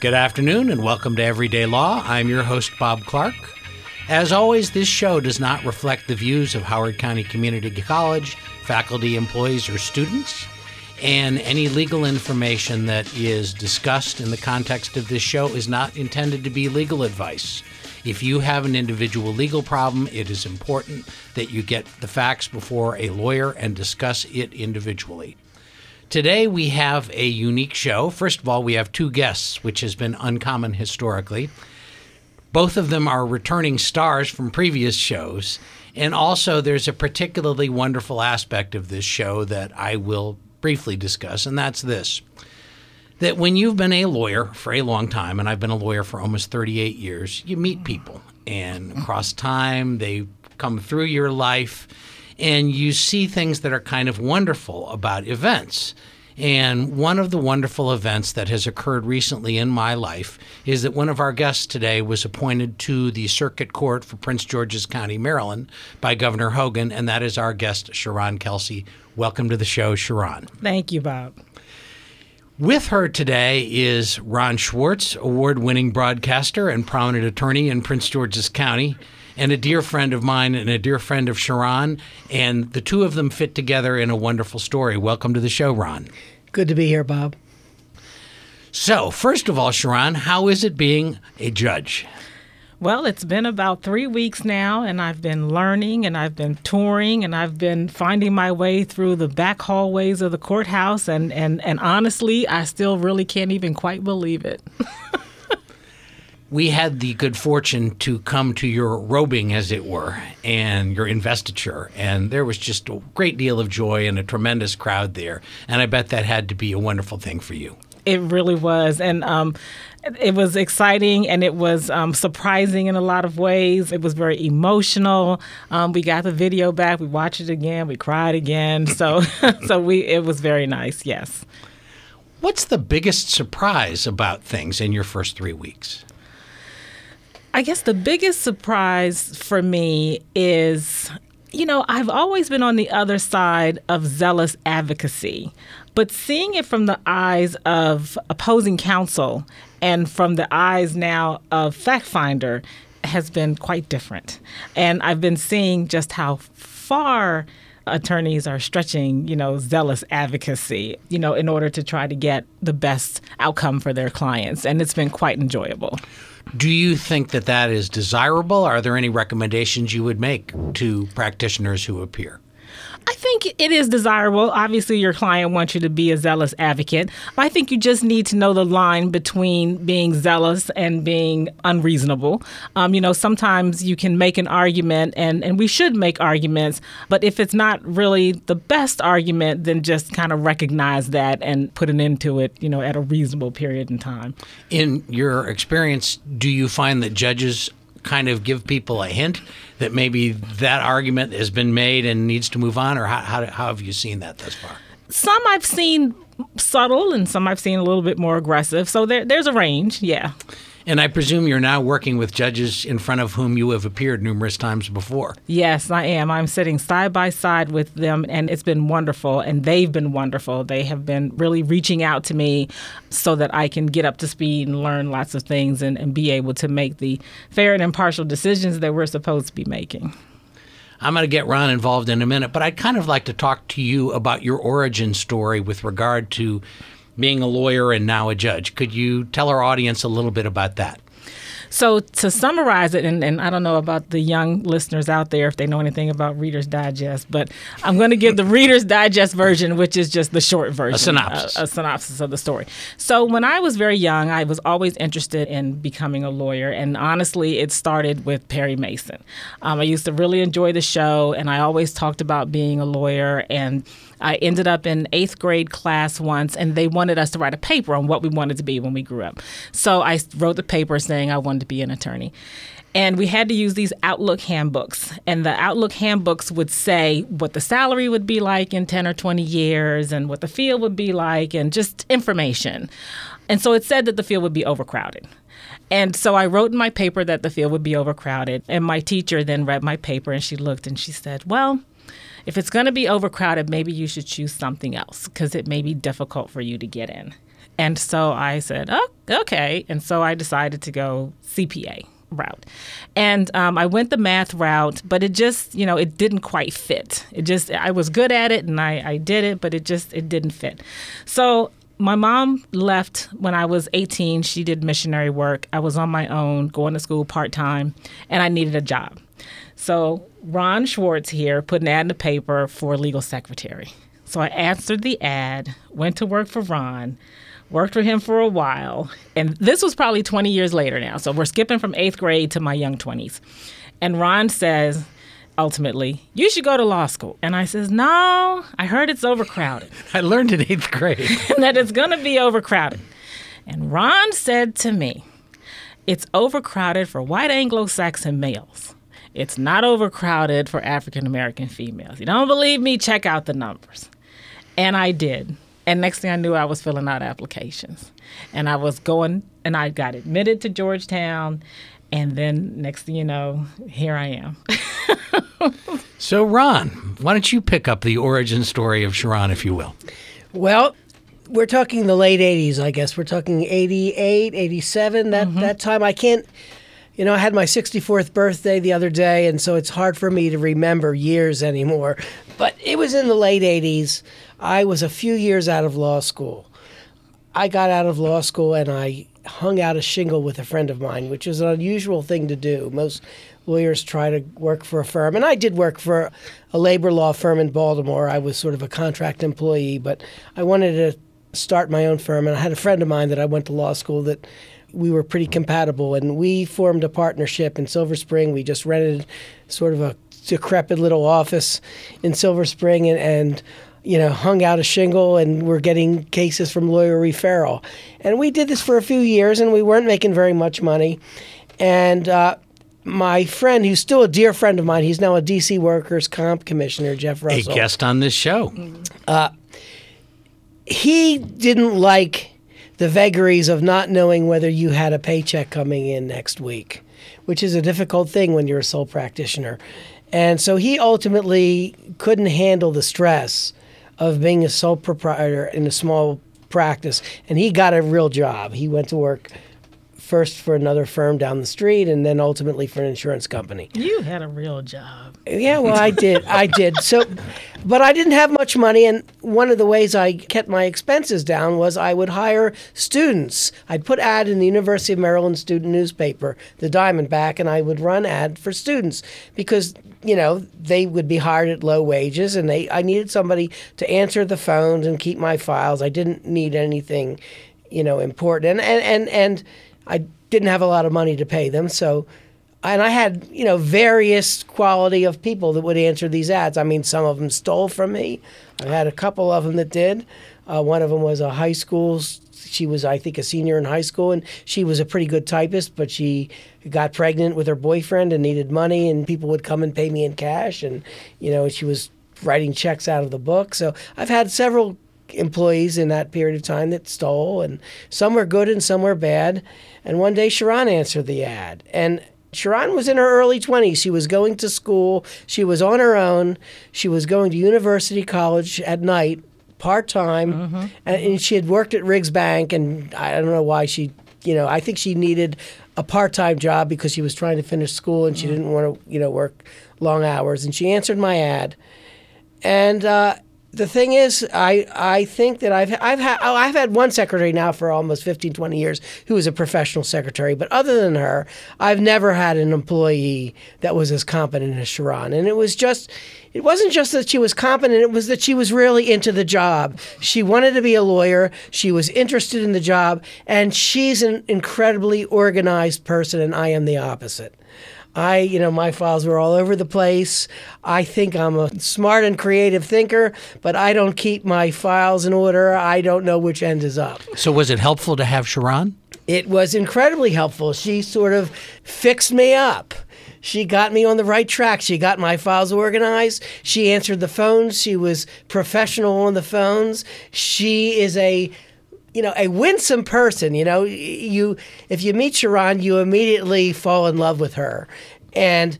Good afternoon and welcome to Everyday Law. I'm your host, Bob Clark. As always, this show does not reflect the views of Howard County Community College, faculty, employees, or students. And any legal information that is discussed in the context of this show is not intended to be legal advice. If you have an individual legal problem, it is important that you get the facts before a lawyer and discuss it individually. Today we have a unique show. First of all, we have two guests, which has been uncommon historically. Both of them are returning stars from previous shows. And also, there's a particularly wonderful aspect of this show that I will briefly discuss, and that's this that when you've been a lawyer for a long time, and I've been a lawyer for almost 38 years, you meet people, and across time, they come through your life and you see things that are kind of wonderful about events. And one of the wonderful events that has occurred recently in my life is that one of our guests today was appointed to the Circuit Court for Prince George's County, Maryland, by Governor Hogan, and that is our guest, Sharon Kelsey. Welcome to the show, Sharon. Thank you, Bob. With her today is Ron Schwartz, award winning broadcaster and prominent attorney in Prince George's County and a dear friend of mine and a dear friend of Sharon. And the two of them fit together in a wonderful story. Welcome to the show, Ron. Good to be here, Bob. So, first of all, Sharon, how is it being a judge? Well, it's been about three weeks now, and I've been learning and I've been touring and I've been finding my way through the back hallways of the courthouse. And, and, and honestly, I still really can't even quite believe it. we had the good fortune to come to your robing, as it were, and your investiture. And there was just a great deal of joy and a tremendous crowd there. And I bet that had to be a wonderful thing for you. It really was. And um, it was exciting and it was um, surprising in a lot of ways. It was very emotional. Um, we got the video back. We watched it again. We cried again. So, so we it was very nice. Yes. What's the biggest surprise about things in your first three weeks? I guess the biggest surprise for me is you know, I've always been on the other side of zealous advocacy, but seeing it from the eyes of opposing counsel and from the eyes now of fact finder has been quite different. And I've been seeing just how far attorneys are stretching, you know, zealous advocacy, you know, in order to try to get the best outcome for their clients. And it's been quite enjoyable. Do you think that that is desirable? Are there any recommendations you would make to practitioners who appear? I think it is desirable. Obviously, your client wants you to be a zealous advocate. I think you just need to know the line between being zealous and being unreasonable. Um, you know, sometimes you can make an argument, and, and we should make arguments, but if it's not really the best argument, then just kind of recognize that and put an end to it, you know, at a reasonable period in time. In your experience, do you find that judges kind of give people a hint that maybe that argument has been made and needs to move on, or how, how, how have you seen that thus far? Some I've seen subtle, and some I've seen a little bit more aggressive. So there, there's a range, yeah. And I presume you're now working with judges in front of whom you have appeared numerous times before. Yes, I am. I'm sitting side by side with them, and it's been wonderful. And they've been wonderful. They have been really reaching out to me so that I can get up to speed and learn lots of things and, and be able to make the fair and impartial decisions that we're supposed to be making. I'm going to get Ron involved in a minute, but I'd kind of like to talk to you about your origin story with regard to being a lawyer and now a judge. Could you tell our audience a little bit about that? So to summarize it, and, and I don't know about the young listeners out there if they know anything about Reader's Digest, but I'm going to give the Reader's Digest version, which is just the short version, a synopsis, a, a synopsis of the story. So when I was very young, I was always interested in becoming a lawyer, and honestly, it started with Perry Mason. Um, I used to really enjoy the show, and I always talked about being a lawyer and I ended up in eighth grade class once, and they wanted us to write a paper on what we wanted to be when we grew up. So I wrote the paper saying I wanted to be an attorney. And we had to use these Outlook handbooks. And the Outlook handbooks would say what the salary would be like in 10 or 20 years and what the field would be like and just information. And so it said that the field would be overcrowded. And so I wrote in my paper that the field would be overcrowded. And my teacher then read my paper and she looked and she said, Well, if it's going to be overcrowded, maybe you should choose something else because it may be difficult for you to get in. And so I said, oh, okay. And so I decided to go CPA route. And um, I went the math route, but it just, you know, it didn't quite fit. It just, I was good at it and I, I did it, but it just, it didn't fit. So my mom left when I was 18. She did missionary work. I was on my own, going to school part time, and I needed a job. So Ron Schwartz here put an ad in the paper for legal secretary. So I answered the ad, went to work for Ron, worked for him for a while, and this was probably 20 years later now. So we're skipping from eighth grade to my young 20s. And Ron says, ultimately, you should go to law school. And I says, no, I heard it's overcrowded. I learned in eighth grade. that it's going to be overcrowded. And Ron said to me, it's overcrowded for white Anglo Saxon males. It's not overcrowded for African American females. You don't believe me? Check out the numbers. And I did. And next thing I knew, I was filling out applications. And I was going, and I got admitted to Georgetown. And then next thing you know, here I am. so, Ron, why don't you pick up the origin story of Sharon, if you will? Well, we're talking the late 80s, I guess. We're talking 88, 87, that, mm-hmm. that time. I can't, you know, I had my 64th birthday the other day, and so it's hard for me to remember years anymore. But it was in the late 80s. I was a few years out of law school. I got out of law school and I hung out a shingle with a friend of mine, which is an unusual thing to do. Most lawyers try to work for a firm, and I did work for a labor law firm in Baltimore. I was sort of a contract employee, but I wanted to start my own firm, and I had a friend of mine that I went to law school that we were pretty compatible, and we formed a partnership in Silver Spring. We just rented sort of a decrepit little office in Silver Spring, and, and you know, hung out a shingle and we're getting cases from lawyer referral. And we did this for a few years and we weren't making very much money. And uh, my friend, who's still a dear friend of mine, he's now a DC Workers Comp Commissioner, Jeff Russell. A guest on this show. Uh, he didn't like the vagaries of not knowing whether you had a paycheck coming in next week, which is a difficult thing when you're a sole practitioner. And so he ultimately couldn't handle the stress of being a sole proprietor in a small practice, and he got a real job. He went to work first for another firm down the street and then ultimately for an insurance company. You had a real job. Yeah, well, I did. I did. So, but I didn't have much money. And one of the ways I kept my expenses down was I would hire students. I'd put ad in the University of Maryland student newspaper, the Diamondback, and I would run ad for students because you know they would be hired at low wages and they I needed somebody to answer the phones and keep my files. I didn't need anything, you know, important. And and and, and I didn't have a lot of money to pay them, so and I had you know various quality of people that would answer these ads. I mean, some of them stole from me. I had a couple of them that did. Uh, one of them was a high school. She was, I think, a senior in high school, and she was a pretty good typist. But she got pregnant with her boyfriend and needed money, and people would come and pay me in cash, and you know, she was writing checks out of the book. So I've had several employees in that period of time that stole, and some were good and some were bad. And one day Sharon answered the ad. And Sharon was in her early 20s. She was going to school. She was on her own. She was going to university college at night, part time. Mm-hmm. And, and she had worked at Riggs Bank. And I don't know why she, you know, I think she needed a part time job because she was trying to finish school and she mm-hmm. didn't want to, you know, work long hours. And she answered my ad. And, uh, the thing is, I, I think that I've I've had oh, I've had one secretary now for almost 15, 20 years who was a professional secretary, but other than her, I've never had an employee that was as competent as Sharon. And it was just it wasn't just that she was competent, it was that she was really into the job. She wanted to be a lawyer, she was interested in the job, and she's an incredibly organized person and I am the opposite. I, you know, my files were all over the place. I think I'm a smart and creative thinker, but I don't keep my files in order. I don't know which end is up. So, was it helpful to have Sharon? It was incredibly helpful. She sort of fixed me up. She got me on the right track. She got my files organized. She answered the phones. She was professional on the phones. She is a you know, a winsome person. You know, you if you meet Sharon, you immediately fall in love with her, and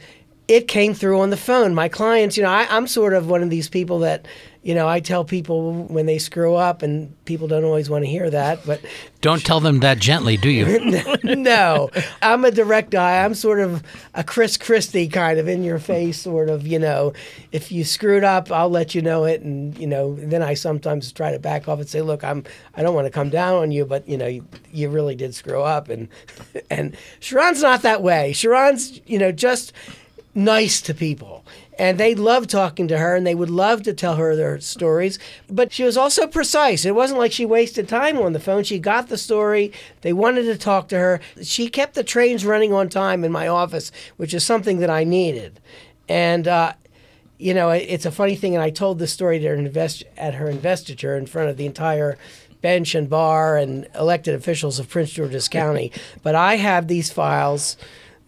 it came through on the phone. My clients, you know, I, I'm sort of one of these people that, you know, I tell people when they screw up, and people don't always want to hear that, but Don't tell them that gently, do you? no, I'm a direct guy. I'm sort of a Chris Christie kind of in your face, sort of, you know, if you screwed up, I'll let you know it. And, you know, then I sometimes try to back off and say, look, I'm, I don't want to come down on you, but, you know, you, you really did screw up. And, and Sharon's not that way. Sharon's, you know, just nice to people. And they loved talking to her and they would love to tell her their stories. But she was also precise. It wasn't like she wasted time on the phone. She got the story. They wanted to talk to her. She kept the trains running on time in my office, which is something that I needed. And, uh, you know, it's a funny thing, and I told this story to her invest- at her investiture in front of the entire bench and bar and elected officials of Prince George's County. But I have these files.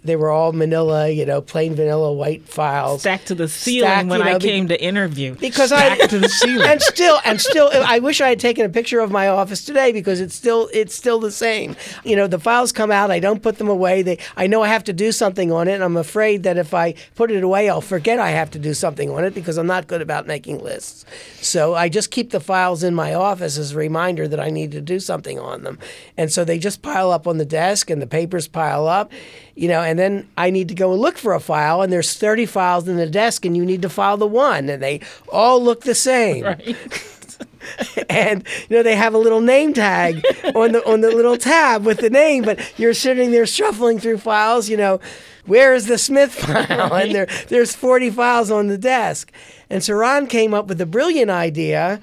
They were all manila, you know, plain vanilla white files. Stacked to the ceiling Stacked, when you know, I be- came to interview. because I to the ceiling. and still and still I wish I had taken a picture of my office today because it's still it's still the same. You know, the files come out, I don't put them away. They I know I have to do something on it and I'm afraid that if I put it away I'll forget I have to do something on it because I'm not good about making lists. So I just keep the files in my office as a reminder that I need to do something on them. And so they just pile up on the desk and the papers pile up. You know, and then I need to go and look for a file, and there's 30 files in the desk, and you need to file the one, and they all look the same. Right. and you know they have a little name tag on the on the little tab with the name but you're sitting there shuffling through files you know where is the smith file? And there there's 40 files on the desk. And Sharon came up with a brilliant idea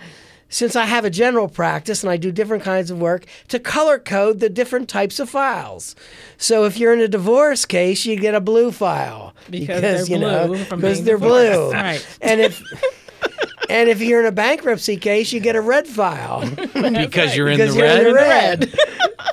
since I have a general practice and I do different kinds of work, to color code the different types of files. So if you're in a divorce case, you get a blue file Because they're you know blue from because they're divorced. blue. Right. And if and if you're in a bankruptcy case, you get a red file because you're in because the you're red. in the red.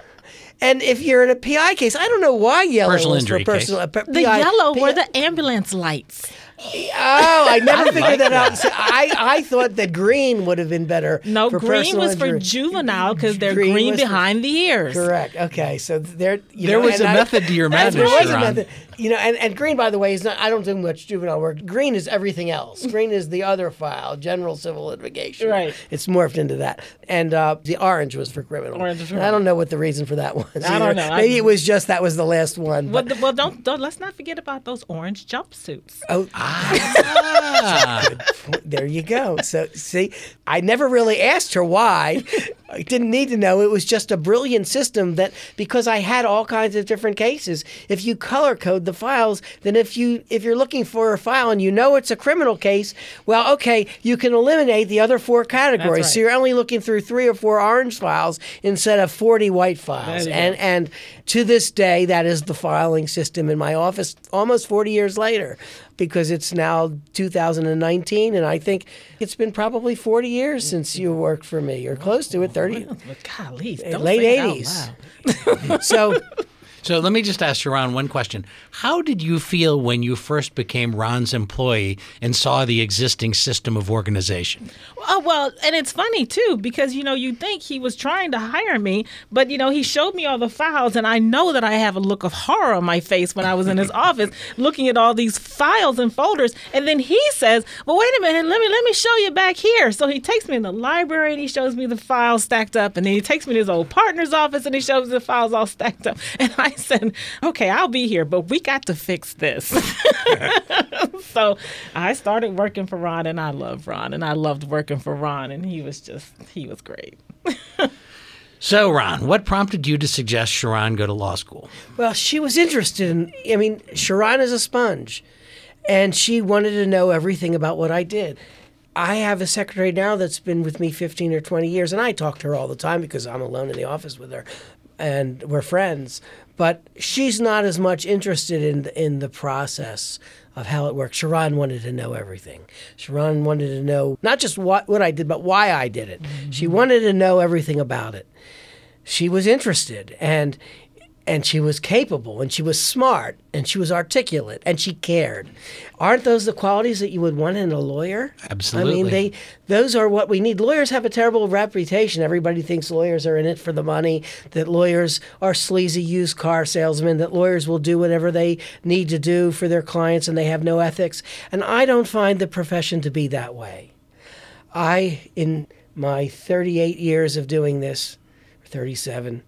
and if you're in a PI case, I don't know why yellow Personal was injury for case. personal. uh, p- The PI yellow PI were the ambulance lights. Oh, I never figured like that, out. So I, I thought that green would have been better. No, for green personal was for juvenile because they're Green green, was for- behind the ears. Correct. Okay, so there. You There know, was and a I- method to your madness. There madness, was a Sharon. method. You know, and, and green, by the way, is not. I don't do much juvenile work. Green is everything else. Green is the other file, general civil litigation. Right. It's morphed into that. And uh, the orange was for criminal. Orange for And I don't know what the reason for that was. I don't know. I- Maybe it was just that was the last one. Well, the- well, don't, don't let's not forget about those orange jumpsuits. oh, Ah, there you go. So see, I never really asked her why. I didn't need to know. It was just a brilliant system that because I had all kinds of different cases. If you color code the files, then if you if you're looking for a file and you know it's a criminal case, well, okay, you can eliminate the other four categories. right. So you're only looking through three or four orange files instead of 40 white files. And and to this day, that is the filing system in my office almost 40 years later because it's now 2019 and I think it's been probably 40 years since you worked for me or close to it 30 But golly, late say it out 80s. loud. so so let me just ask Sharon one question. How did you feel when you first became Ron's employee and saw the existing system of organization? Oh well, and it's funny too because you know you think he was trying to hire me, but you know he showed me all the files, and I know that I have a look of horror on my face when I was in his office looking at all these files and folders, and then he says, "Well, wait a minute, let me let me show you back here." So he takes me in the library and he shows me the files stacked up, and then he takes me to his old partner's office and he shows me the files all stacked up, and I said, "Okay, I'll be here, but we got to fix this." so I started working for Ron, and I love Ron, and I loved working for Ron, and he was just he was great. So, Ron, what prompted you to suggest Sharon go to law school? Well, she was interested in, I mean, Sharon is a sponge, and she wanted to know everything about what I did. I have a secretary now that's been with me 15 or 20 years, and I talk to her all the time because I'm alone in the office with her, and we're friends. But she's not as much interested in the, in the process of how it works. Sharon wanted to know everything. Sharon wanted to know not just what, what I did, but why I did it. She mm-hmm. wanted to know everything about it she was interested and and she was capable and she was smart and she was articulate and she cared. Aren't those the qualities that you would want in a lawyer? Absolutely. I mean, they those are what we need. Lawyers have a terrible reputation. Everybody thinks lawyers are in it for the money, that lawyers are sleazy used car salesmen, that lawyers will do whatever they need to do for their clients and they have no ethics. And I don't find the profession to be that way. I in my 38 years of doing this, 37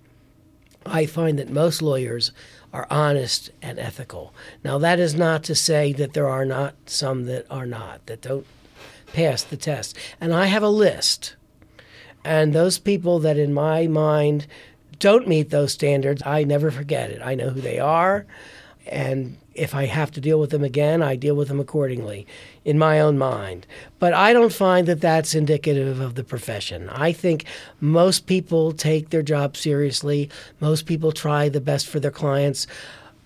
I find that most lawyers are honest and ethical. Now, that is not to say that there are not some that are not, that don't pass the test. And I have a list. And those people that, in my mind, don't meet those standards, I never forget it. I know who they are. And if I have to deal with them again, I deal with them accordingly in my own mind. But I don't find that that's indicative of the profession. I think most people take their job seriously, most people try the best for their clients.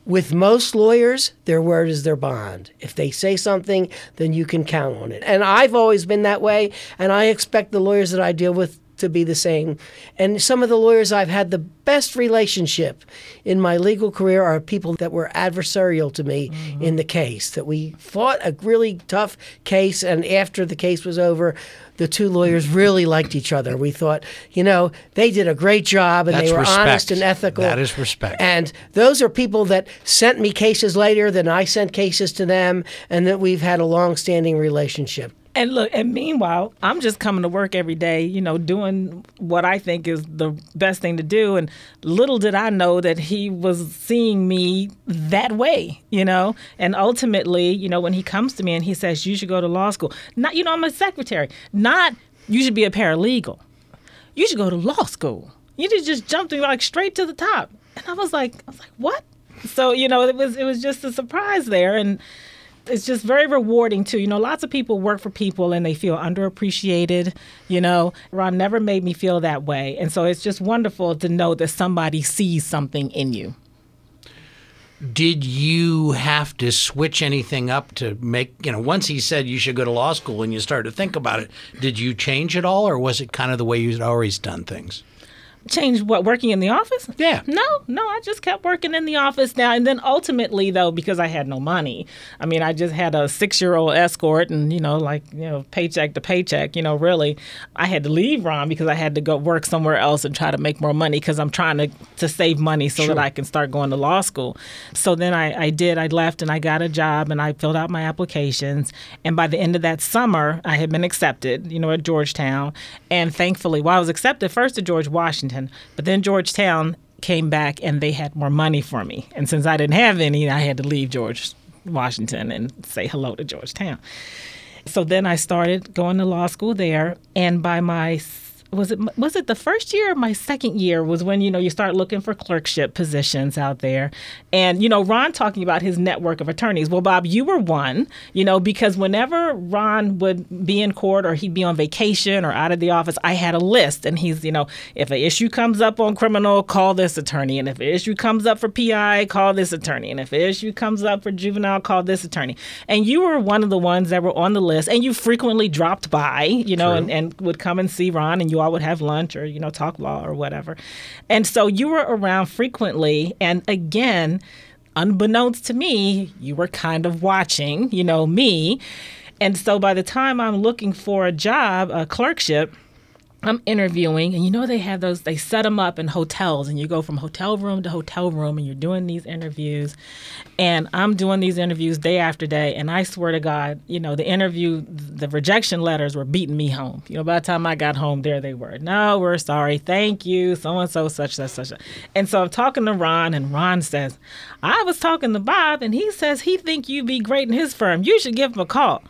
With most lawyers, their word is their bond. If they say something, then you can count on it. And I've always been that way, and I expect the lawyers that I deal with to be the same. And some of the lawyers I've had the best relationship in my legal career are people that were adversarial to me mm-hmm. in the case, that we fought a really tough case, and after the case was over, the two lawyers really liked each other. We thought, you know, they did a great job and That's they were respect. honest and ethical. That is respect. And those are people that sent me cases later, than I sent cases to them, and that we've had a long standing relationship. And look, and meanwhile, I'm just coming to work every day, you know, doing what I think is the best thing to do. And little did I know that he was seeing me that way, you know. And ultimately, you know, when he comes to me and he says, You should go to law school, not, you know, I'm a secretary, not you should be a paralegal. You should go to law school. You just jumped me like straight to the top. And I was like, I was like, what? So, you know, it was it was just a surprise there. And it's just very rewarding too. You know, lots of people work for people and they feel underappreciated. You know, Ron never made me feel that way, and so it's just wonderful to know that somebody sees something in you. Did you have to switch anything up to make, you know, once he said you should go to law school and you started to think about it, did you change at all or was it kind of the way you'd always done things? Change what working in the office? Yeah. No, no, I just kept working in the office now. And then ultimately, though, because I had no money, I mean, I just had a six year old escort and, you know, like, you know, paycheck to paycheck, you know, really, I had to leave Ron because I had to go work somewhere else and try to make more money because I'm trying to, to save money so sure. that I can start going to law school. So then I, I did, I left and I got a job and I filled out my applications. And by the end of that summer, I had been accepted, you know, at Georgetown. And thankfully, well, I was accepted first to George Washington. Washington. But then Georgetown came back and they had more money for me. And since I didn't have any, I had to leave George Washington and say hello to Georgetown. So then I started going to law school there. And by my was it was it the first year or my second year was when you know you start looking for clerkship positions out there? And you know ron talking about his network of attorneys. Well bob you were one you know because whenever ron would be in court or he'd be on vacation or out of the office i had a list. And he's you know if an issue comes up on criminal call this attorney. And if an issue comes up for pi call this attorney. And if an issue comes up for juvenile call this attorney. And you were one of the ones that were on the list. And you frequently dropped by you know and, and would come and see ron and you all would have lunch or, you know, talk law or whatever. And so you were around frequently. And again, unbeknownst to me, you were kind of watching, you know, me. And so by the time I'm looking for a job, a clerkship, I'm interviewing, and you know they have those. They set them up in hotels, and you go from hotel room to hotel room, and you're doing these interviews. And I'm doing these interviews day after day, and I swear to God, you know, the interview, the rejection letters were beating me home. You know, by the time I got home, there they were. No, we're sorry. Thank you. So and so, such, such, such. And so I'm talking to Ron, and Ron says, I was talking to Bob, and he says he think you'd be great in his firm. You should give him a call.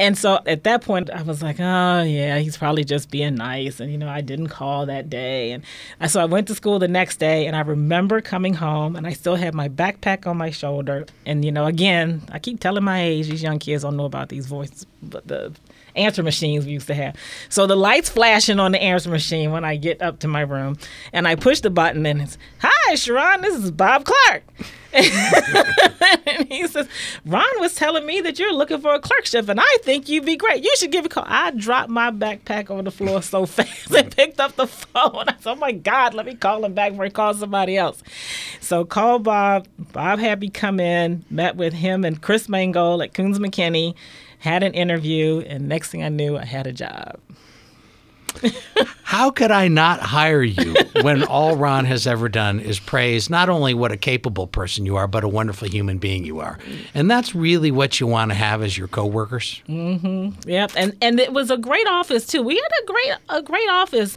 And so at that point, I was like, oh, yeah, he's probably just being nice. And, you know, I didn't call that day. And so I went to school the next day, and I remember coming home, and I still had my backpack on my shoulder. And, you know, again, I keep telling my age, these young kids don't know about these voices, but the answer machines we used to have. So the lights flashing on the answer machine when I get up to my room, and I push the button, and it's, hi, Sharon. This is Bob Clark. and he says, Ron was telling me that you're looking for a clerkship, and I think you'd be great. You should give a call. I dropped my backpack on the floor so fast and picked up the phone. I said, Oh my God, let me call him back before he calls somebody else. So call Bob. Bob had me come in, met with him and Chris Mangold at Koonz McKinney, had an interview, and next thing I knew, I had a job. How could I not hire you when all Ron has ever done is praise not only what a capable person you are, but a wonderful human being you are? And that's really what you want to have as your coworkers. Mm-hmm. Yep. And and it was a great office too. We had a great a great office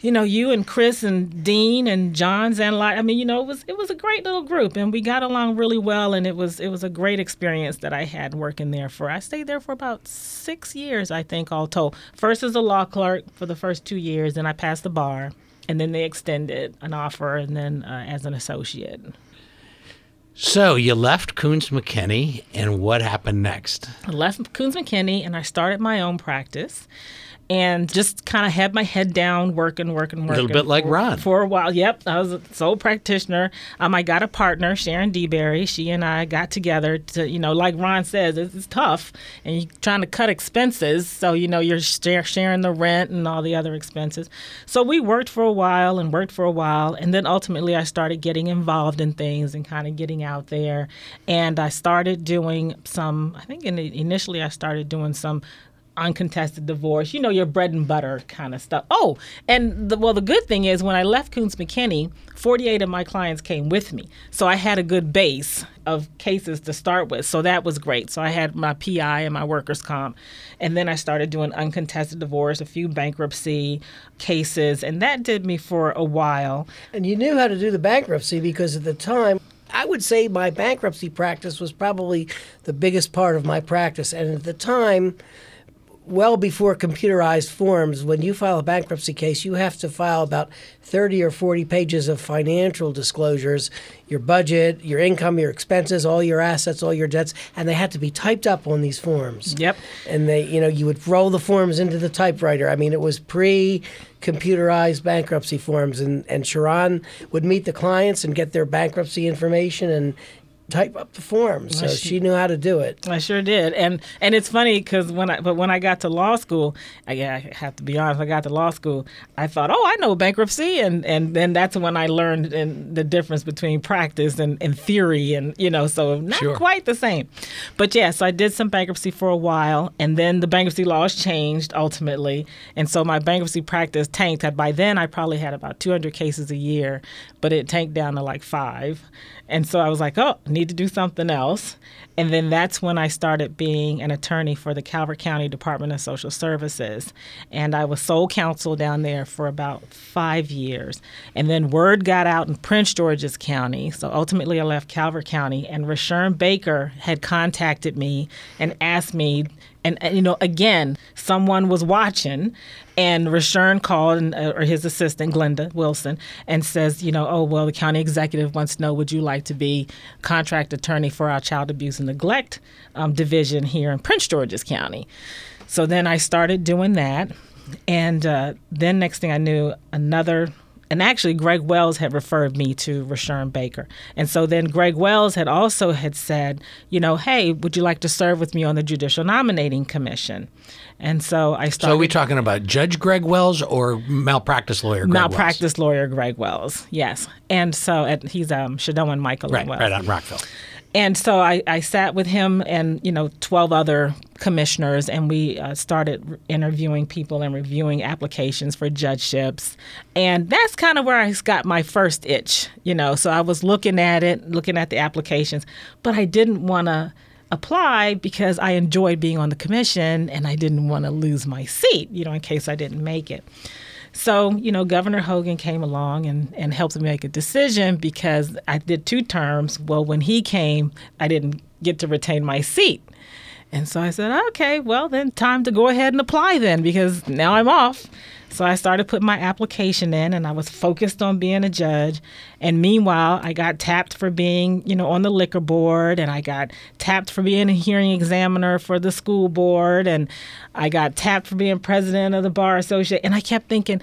you know, you and Chris and Dean and John's and like I mean, you know, it was it was a great little group and we got along really well and it was it was a great experience that I had working there for I stayed there for about six years, I think, all told. First as a law clerk for the first two years, then I passed the bar, and then they extended an offer and then uh, as an associate. So you left Koonz McKinney, and what happened next? I left Koonz McKinney and I started my own practice and just kind of had my head down, working, working, working. A little bit like for, Ron. For a while. Yep. I was a sole practitioner. Um, I got a partner, Sharon DeBerry. She and I got together to, you know, like Ron says, it's, it's tough and you're trying to cut expenses. So, you know, you're sharing the rent and all the other expenses. So we worked for a while and worked for a while. And then ultimately I started getting involved in things and kind of getting out there. And I started doing some, I think in initially I started doing some uncontested divorce, you know, your bread and butter kind of stuff. Oh, and the, well, the good thing is when I left Koonz McKinney, 48 of my clients came with me. So I had a good base of cases to start with. So that was great. So I had my PI and my workers' comp. And then I started doing uncontested divorce, a few bankruptcy cases, and that did me for a while. And you knew how to do the bankruptcy because at the time, I would say my bankruptcy practice was probably the biggest part of my practice. And at the time, well before computerized forms, when you file a bankruptcy case, you have to file about 30 or 40 pages of financial disclosures your budget, your income, your expenses, all your assets, all your debts, and they had to be typed up on these forms. Yep. And they, you know, you would roll the forms into the typewriter. I mean, it was pre computerized bankruptcy forms and, and Sharon would meet the clients and get their bankruptcy information and type up the forms. So she, she, knew how to do it. I sure did. And and it's funny because when I but when I got to law school, I, I have to be honest. I got to law school. I thought, oh, I know bankruptcy, and and then that's when I learned in the difference between practice and, and theory, and you know, so not sure. quite the same. But yes, yeah, so I did some bankruptcy for a while, and then the bankruptcy laws changed ultimately, and so my bankruptcy practice tanked. By then, I probably had about 200 cases a year, but it tanked down to like five. And so I was like, oh, need to do something else. And then that's when I started being an attorney for the Calvert County Department of Social Services. And I was sole counsel down there for about five years. And then word got out in Prince George's County. So ultimately, I left Calvert County. And Rushern Baker had contacted me and asked me and, and, you know, again, someone was watching, and Rushern called, and, uh, or his assistant, Glenda Wilson, and says, you know, oh, well, the county executive wants to know, would you like to be contract attorney for our child abuse and neglect um, division here in Prince George's County? So then I started doing that. And uh, then next thing I knew, another and actually Greg Wells had referred me to Rushern Baker. And so then Greg Wells had also had said, you know, hey, would you like to serve with me on the Judicial Nominating Commission? And so I started. So are we talking about Judge Greg Wells or malpractice lawyer Greg malpractice Wells? lawyer Greg Wells? Yes. And so at, he's um, Shadoan Michael right, Wells. Right on Rockville. And so I, I sat with him and, you know, 12 other commissioners, and we uh, started interviewing people and reviewing applications for judgeships. And that's kind of where I got my first itch, you know. So I was looking at it, looking at the applications, but I didn't want to apply because I enjoyed being on the commission and I didn't want to lose my seat, you know, in case I didn't make it. So, you know, Governor Hogan came along and, and helped me make a decision because I did two terms. Well, when he came, I didn't get to retain my seat. And so I said, okay, well, then time to go ahead and apply then because now I'm off. So I started putting my application in and I was focused on being a judge. And meanwhile, I got tapped for being, you know, on the liquor board and I got tapped for being a hearing examiner for the school board and I got tapped for being president of the bar association. And I kept thinking,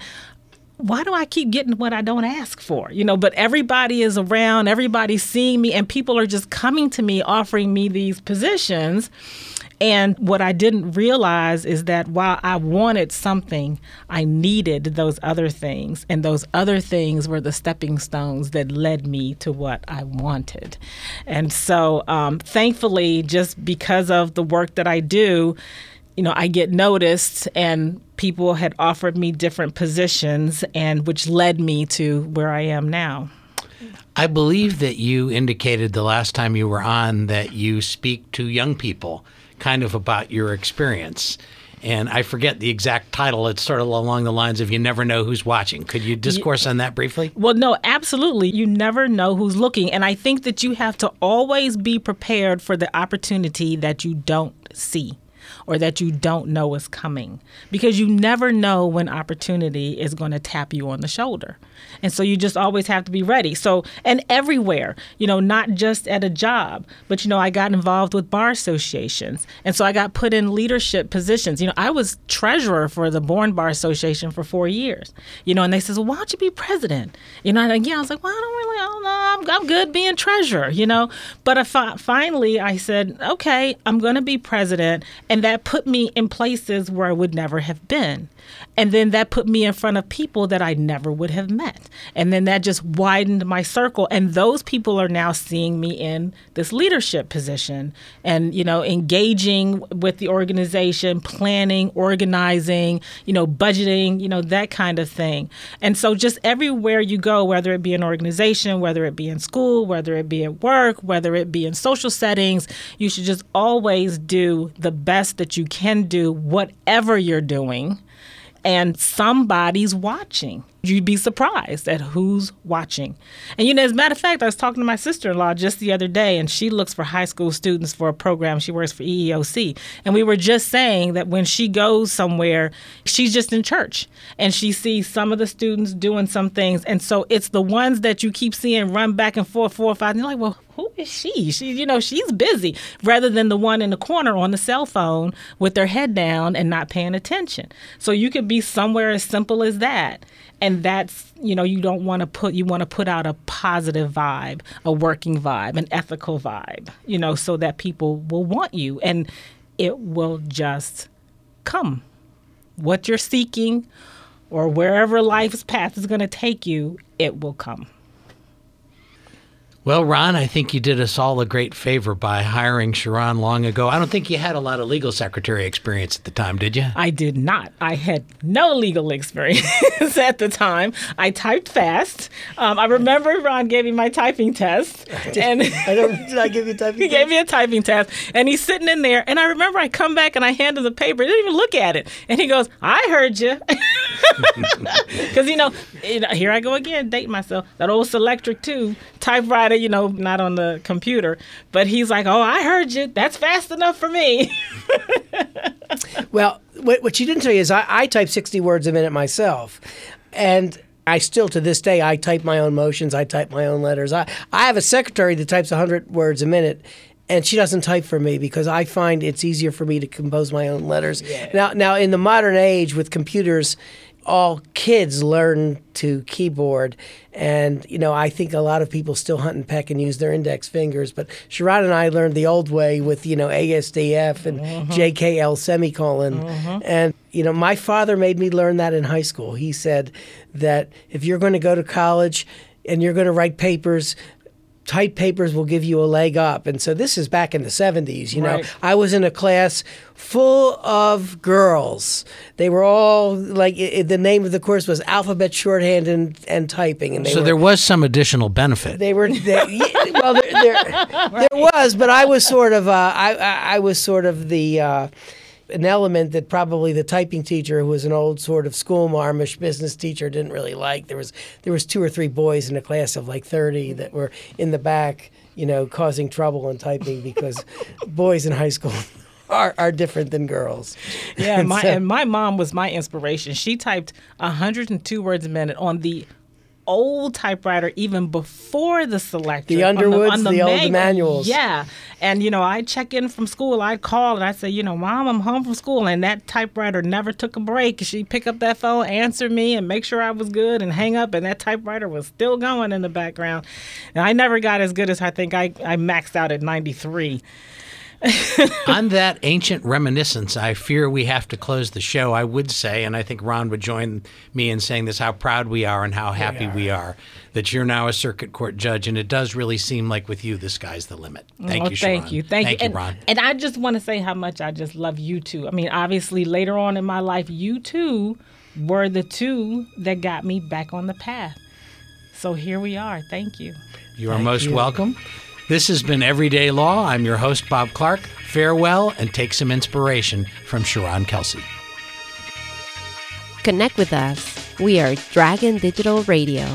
why do I keep getting what I don't ask for? You know, but everybody is around, everybody's seeing me, and people are just coming to me offering me these positions. And what I didn't realize is that while I wanted something, I needed those other things. And those other things were the stepping stones that led me to what I wanted. And so, um, thankfully, just because of the work that I do, you know, I get noticed and people had offered me different positions and which led me to where I am now. I believe that you indicated the last time you were on that you speak to young people kind of about your experience. And I forget the exact title. It's sort of along the lines of you never know who's watching. Could you discourse on that briefly? Well, no, absolutely. You never know who's looking. And I think that you have to always be prepared for the opportunity that you don't see or that you don't know is coming because you never know when opportunity is going to tap you on the shoulder. And so you just always have to be ready. So, and everywhere, you know, not just at a job, but, you know, I got involved with bar associations. And so I got put in leadership positions. You know, I was treasurer for the Bourne Bar Association for four years, you know, and they says, well, why don't you be president? You know, and again, I was like, well, I don't really, I don't know. I'm, I'm good being treasurer, you know. But I, finally, I said, okay, I'm going to be president. And that put me in places where I would never have been. And then that put me in front of people that I never would have met. And then that just widened my circle. And those people are now seeing me in this leadership position and, you know, engaging with the organization, planning, organizing, you know, budgeting, you know, that kind of thing. And so just everywhere you go, whether it be an organization, whether it be in school, whether it be at work, whether it be in social settings, you should just always do the best that you can do, whatever you're doing and somebody's watching. You'd be surprised at who's watching. And you know, as a matter of fact, I was talking to my sister in law just the other day, and she looks for high school students for a program. She works for EEOC. And we were just saying that when she goes somewhere, she's just in church and she sees some of the students doing some things. And so it's the ones that you keep seeing run back and forth four or five. And you're like, well, who is she? She, you know, she's busy rather than the one in the corner on the cell phone with their head down and not paying attention. So you could be somewhere as simple as that. And that's, you know, you don't want to put, you want to put out a positive vibe, a working vibe, an ethical vibe, you know, so that people will want you and it will just come. What you're seeking or wherever life's path is going to take you, it will come. Well, Ron, I think you did us all a great favor by hiring Sharon long ago. I don't think you had a lot of legal secretary experience at the time, did you? I did not. I had no legal experience at the time. I typed fast. Um, I remember Ron gave me my typing test. and I don't, did I give you a typing He test? gave me a typing test. And he's sitting in there. And I remember I come back and I hand him the paper. He didn't even look at it. And he goes, I heard you. Because, you know, here I go again, date myself. That old Selectric 2 typewriter you know, not on the computer. But he's like, "Oh, I heard you. That's fast enough for me." well, what, what she didn't tell you is I, I type 60 words a minute myself, and I still to this day I type my own motions. I type my own letters. I I have a secretary that types 100 words a minute. And she doesn't type for me because I find it's easier for me to compose my own letters. Yeah. Now, now in the modern age with computers, all kids learn to keyboard. And, you know, I think a lot of people still hunt and peck and use their index fingers. But Sharon and I learned the old way with, you know, ASDF and uh-huh. JKL semicolon. Uh-huh. And, you know, my father made me learn that in high school. He said that if you're going to go to college, and you're going to write papers, tight papers will give you a leg up. And so this is back in the 70s, you know. Right. I was in a class full of girls. They were all like it, the name of the course was alphabet shorthand and, and typing and So were, there was some additional benefit. They were they, well there, there, right. there, was, but I was sort of uh, I, I, I was sort of the uh, an element that probably the typing teacher, who was an old sort of school marmish business teacher, didn't really like. There was there was two or three boys in a class of like thirty that were in the back, you know, causing trouble in typing because boys in high school are, are different than girls. Yeah, my so, and my mom was my inspiration. She typed 102 words a minute on the old typewriter even before the selectric. The on Underwoods, on the old manual. manuals. Yeah. And, you know, I'd check in from school. I'd call and I'd say, you know, Mom, I'm home from school. And that typewriter never took a break. She'd pick up that phone, answer me, and make sure I was good and hang up. And that typewriter was still going in the background. And I never got as good as I think I, I maxed out at 93. On that ancient reminiscence, I fear we have to close the show. I would say, and I think Ron would join me in saying this, how proud we are and how happy we are that you're now a circuit court judge. And it does really seem like with you, the sky's the limit. Thank Oh, you, thank Sharon. you, thank, you, and, Ron. And I just want to say how much I just love you two. I mean, obviously, later on in my life, you two were the two that got me back on the path. So here we are. Thank you. You are Thank most you. welcome. This has been Everyday Law. I'm your host, Bob Clark. Farewell and take some inspiration from Sharon Kelsey. Connect with us. We are Dragon Digital Radio.